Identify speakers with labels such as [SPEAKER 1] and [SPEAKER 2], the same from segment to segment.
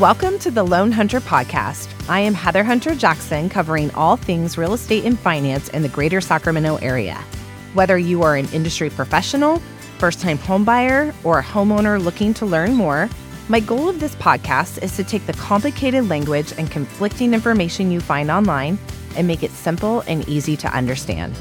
[SPEAKER 1] Welcome to the Loan Hunter Podcast. I am Heather Hunter Jackson, covering all things real estate and finance in the greater Sacramento area. Whether you are an industry professional, first time homebuyer, or a homeowner looking to learn more, my goal of this podcast is to take the complicated language and conflicting information you find online and make it simple and easy to understand.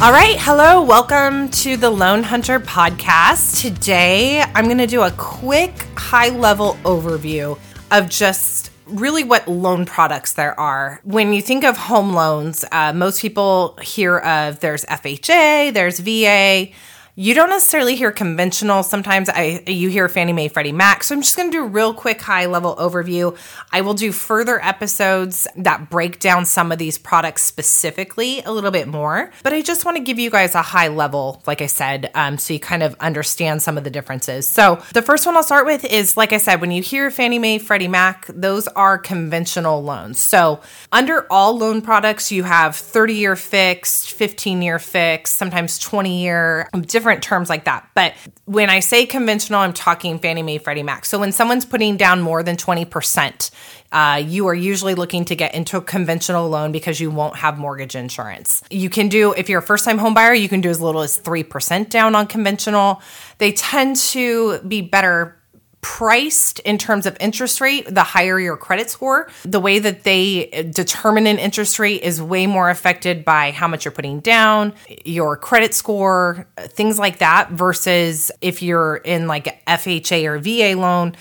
[SPEAKER 1] All right. Hello. Welcome to the Loan Hunter podcast. Today, I'm going to do a quick high level overview of just really what loan products there are. When you think of home loans, uh, most people hear of there's FHA, there's VA, you don't necessarily hear conventional. Sometimes I you hear Fannie Mae, Freddie Mac. So I'm just going to do a real quick high level overview. I will do further episodes that break down some of these products specifically a little bit more. But I just want to give you guys a high level, like I said, um, so you kind of understand some of the differences. So the first one I'll start with is, like I said, when you hear Fannie Mae, Freddie Mac, those are conventional loans. So under all loan products, you have 30 year fixed, 15 year fixed, sometimes 20 year, different different terms like that. But when I say conventional, I'm talking Fannie Mae, Freddie Mac. So when someone's putting down more than 20%, uh, you are usually looking to get into a conventional loan because you won't have mortgage insurance. You can do, if you're a first time home buyer, you can do as little as 3% down on conventional. They tend to be better priced in terms of interest rate, the higher your credit score. The way that they determine an interest rate is way more affected by how much you're putting down, your credit score, things like that, versus if you're in like FHA or VA loan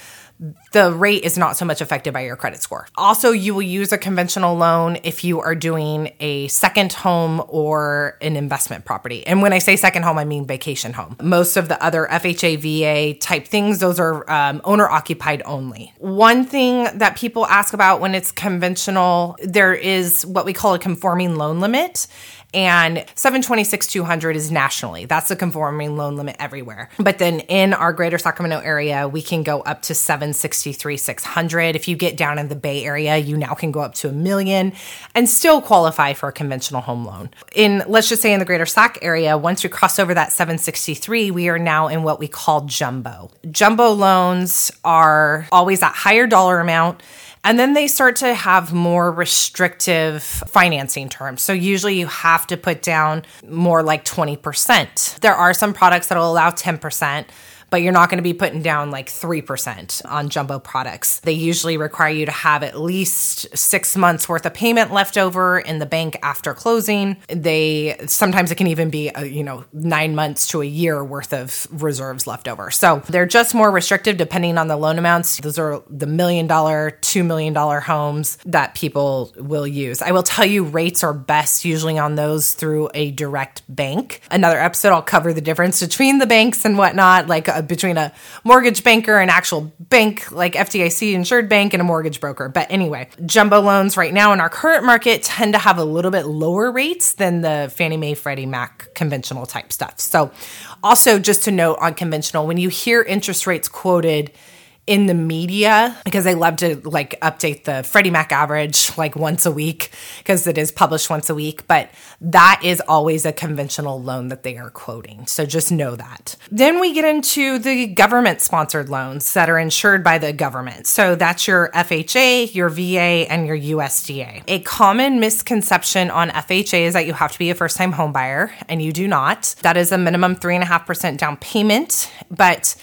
[SPEAKER 1] the rate is not so much affected by your credit score. Also, you will use a conventional loan if you are doing a second home or an investment property. And when I say second home, I mean vacation home. Most of the other FHA, VA type things, those are um, owner occupied only. One thing that people ask about when it's conventional, there is what we call a conforming loan limit and 726 200 is nationally. That's the conforming loan limit everywhere. But then in our greater Sacramento area, we can go up to 763 600. If you get down in the Bay Area, you now can go up to a million and still qualify for a conventional home loan. In let's just say in the greater Sac area, once we cross over that 763, we are now in what we call jumbo. Jumbo loans are always that higher dollar amount and then they start to have more restrictive financing terms. So usually you have to put down more like 20%. There are some products that will allow 10% but you're not going to be putting down like 3% on jumbo products. They usually require you to have at least six months worth of payment left over in the bank after closing. They sometimes it can even be, a, uh, you know, nine months to a year worth of reserves left over. So they're just more restrictive depending on the loan amounts. Those are the million dollar, two million dollar homes that people will use. I will tell you rates are best usually on those through a direct bank. Another episode, I'll cover the difference between the banks and whatnot. Like between a mortgage banker, an actual bank like FDIC insured bank, and a mortgage broker. But anyway, jumbo loans right now in our current market tend to have a little bit lower rates than the Fannie Mae, Freddie Mac conventional type stuff. So, also just to note on conventional, when you hear interest rates quoted, in the media because they love to like update the Freddie Mac average like once a week because it is published once a week. But that is always a conventional loan that they are quoting. So just know that. Then we get into the government sponsored loans that are insured by the government. So that's your FHA, your VA, and your USDA. A common misconception on FHA is that you have to be a first time home buyer, and you do not. That is a minimum 3.5% down payment. But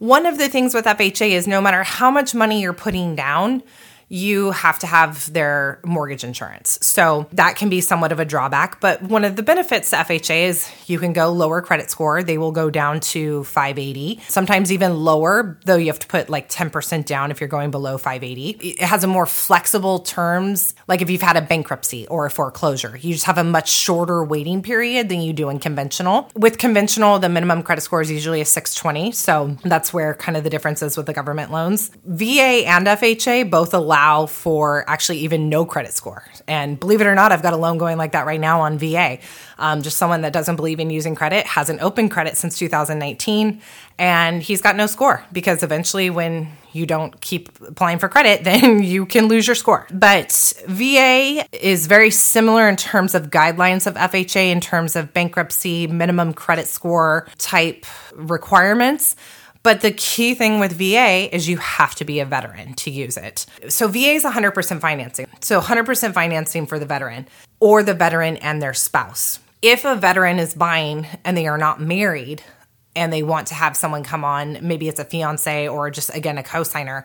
[SPEAKER 1] one of the things with FHA is no matter how much money you're putting down, you have to have their mortgage insurance. So that can be somewhat of a drawback. But one of the benefits to FHA is you can go lower credit score. They will go down to 580, sometimes even lower, though you have to put like 10% down if you're going below 580. It has a more flexible terms, like if you've had a bankruptcy or a foreclosure, you just have a much shorter waiting period than you do in conventional. With conventional, the minimum credit score is usually a 620. So that's where kind of the difference is with the government loans. VA and FHA both allow allow for actually even no credit score. And believe it or not, I've got a loan going like that right now on VA. Um, just someone that doesn't believe in using credit, hasn't opened credit since 2019, and he's got no score because eventually, when you don't keep applying for credit, then you can lose your score. But VA is very similar in terms of guidelines of FHA, in terms of bankruptcy, minimum credit score type requirements. But the key thing with VA is you have to be a veteran to use it. So VA is 100% financing. So 100% financing for the veteran or the veteran and their spouse. If a veteran is buying and they are not married and they want to have someone come on, maybe it's a fiance or just again a cosigner,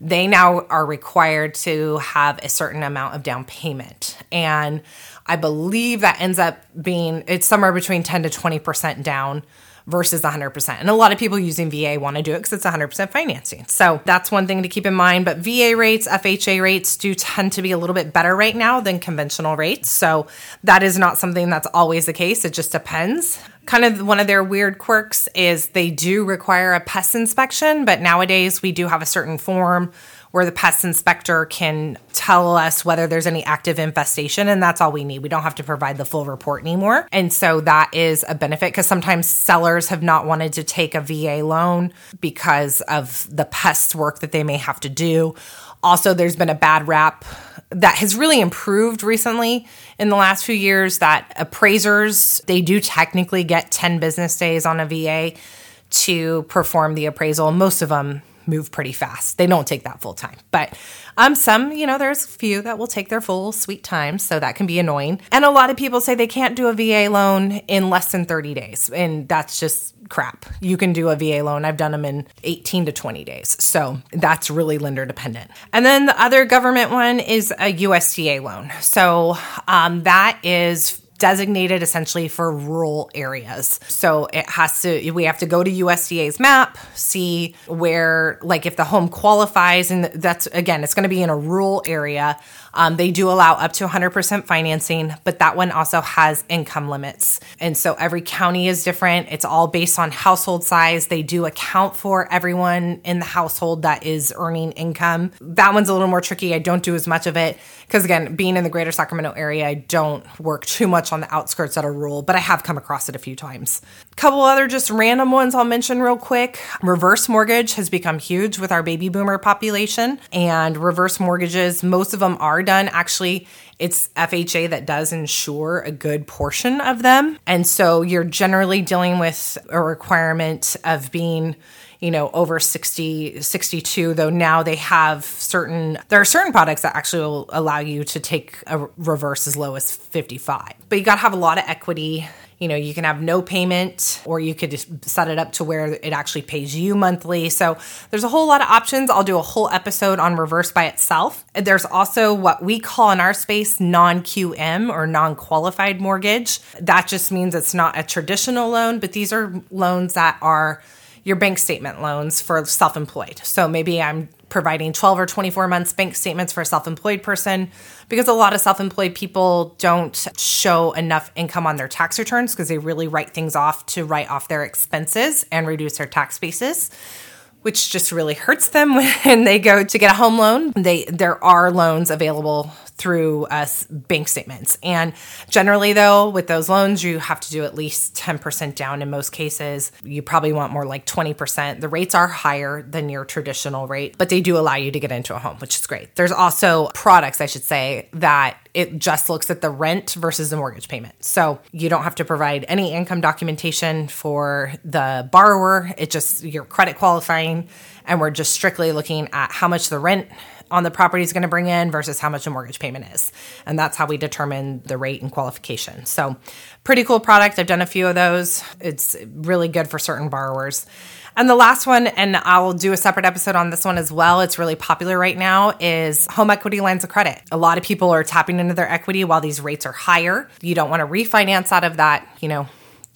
[SPEAKER 1] they now are required to have a certain amount of down payment. And I believe that ends up being it's somewhere between 10 to 20% down versus 100%. And a lot of people using VA want to do it because it's 100% financing. So that's one thing to keep in mind. But VA rates, FHA rates do tend to be a little bit better right now than conventional rates. So that is not something that's always the case. It just depends. Kind of one of their weird quirks is they do require a pest inspection, but nowadays we do have a certain form where the pest inspector can tell us whether there's any active infestation, and that's all we need. We don't have to provide the full report anymore. And so that is a benefit because sometimes sellers have not wanted to take a VA loan because of the pest work that they may have to do. Also, there's been a bad rap that has really improved recently in the last few years that appraisers they do technically get 10 business days on a VA to perform the appraisal. Most of them move pretty fast. They don't take that full time. But um some, you know, there's a few that will take their full sweet time, so that can be annoying. And a lot of people say they can't do a VA loan in less than 30 days, and that's just crap. You can do a VA loan. I've done them in 18 to 20 days. So that's really lender dependent. And then the other government one is a USDA loan. So um, that is designated essentially for rural areas. So it has to, we have to go to USDA's map, see where, like, if the home qualifies, and that's again, it's going to be in a rural area. Um, they do allow up to 100% financing, but that one also has income limits. And so every county is different. It's all based on household size. They do account for everyone in the household that is earning income. That one's a little more tricky. I don't do as much of it because, again, being in the greater Sacramento area, I don't work too much on the outskirts that a rule, but I have come across it a few times. A couple other just random ones I'll mention real quick. Reverse mortgage has become huge with our baby boomer population, and reverse mortgages, most of them are done. Actually, it's FHA that does insure a good portion of them. And so you're generally dealing with a requirement of being you know over 60 62 though now they have certain there are certain products that actually will allow you to take a reverse as low as 55 but you got to have a lot of equity you know you can have no payment or you could just set it up to where it actually pays you monthly. So there's a whole lot of options. I'll do a whole episode on reverse by itself. There's also what we call in our space non-qm or non-qualified mortgage. That just means it's not a traditional loan but these are loans that are your bank statement loans for self employed. So maybe I'm providing 12 or 24 months bank statements for a self employed person because a lot of self employed people don't show enough income on their tax returns because they really write things off to write off their expenses and reduce their tax basis which just really hurts them when they go to get a home loan. They there are loans available through us bank statements. And generally, though, with those loans, you have to do at least 10% down in most cases. You probably want more like 20%. The rates are higher than your traditional rate, but they do allow you to get into a home, which is great. There's also products, I should say, that it just looks at the rent versus the mortgage payment. So you don't have to provide any income documentation for the borrower. It just, you're credit qualifying, and we're just strictly looking at how much the rent on the property is going to bring in versus how much a mortgage payment is. And that's how we determine the rate and qualification. So, pretty cool product. I've done a few of those. It's really good for certain borrowers. And the last one, and I'll do a separate episode on this one as well. It's really popular right now, is home equity lines of credit. A lot of people are tapping into their equity while these rates are higher. You don't want to refinance out of that, you know,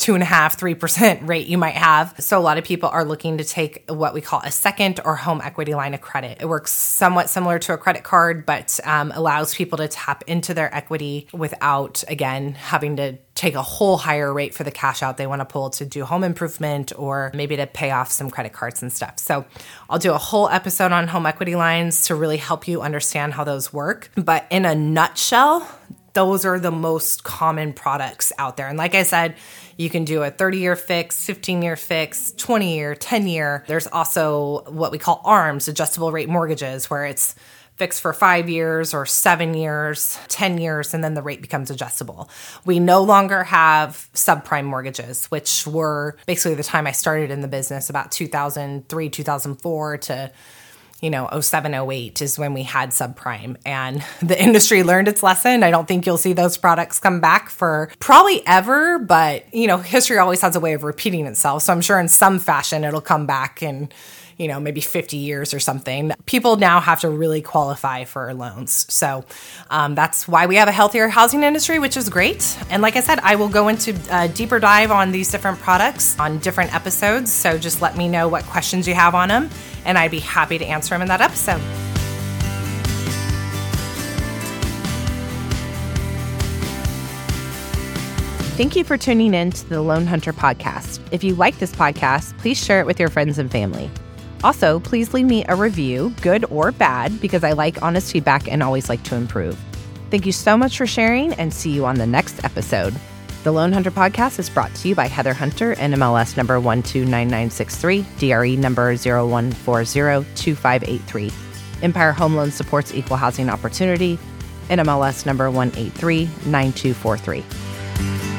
[SPEAKER 1] two and a half, three percent rate you might have. So a lot of people are looking to take what we call a second or home equity line of credit. It works somewhat similar to a credit card, but um, allows people to tap into their equity without, again, having to take a whole higher rate for the cash out they want to pull to do home improvement or maybe to pay off some credit cards and stuff. So I'll do a whole episode on home equity lines to really help you understand how those work. But in a nutshell, those are the most common products out there. And like I said, you can do a 30 year fix, 15 year fix, 20 year, 10 year. There's also what we call ARMs, adjustable rate mortgages, where it's fixed for five years or seven years, 10 years, and then the rate becomes adjustable. We no longer have subprime mortgages, which were basically the time I started in the business about 2003, 2004 to you know 07 08 is when we had subprime. And the industry learned its lesson. I don't think you'll see those products come back for probably ever but you know history always has a way of repeating itself. So i'm sure in some fashion it'll come back and you know, maybe 50 years or something. People now have to really qualify for loans. So um, that's why we have a healthier housing industry, which is great. And like I said, I will go into a deeper dive on these different products on different episodes. So just let me know what questions you have on them, and I'd be happy to answer them in that episode. Thank you for tuning in to the Loan Hunter podcast. If you like this podcast, please share it with your friends and family. Also, please leave me a review, good or bad, because I like honest feedback and always like to improve. Thank you so much for sharing and see you on the next episode. The Loan Hunter podcast is brought to you by Heather Hunter, NMLS number 129963, DRE number 01402583. Empire Home Loan supports equal housing opportunity, NMLS number 1839243.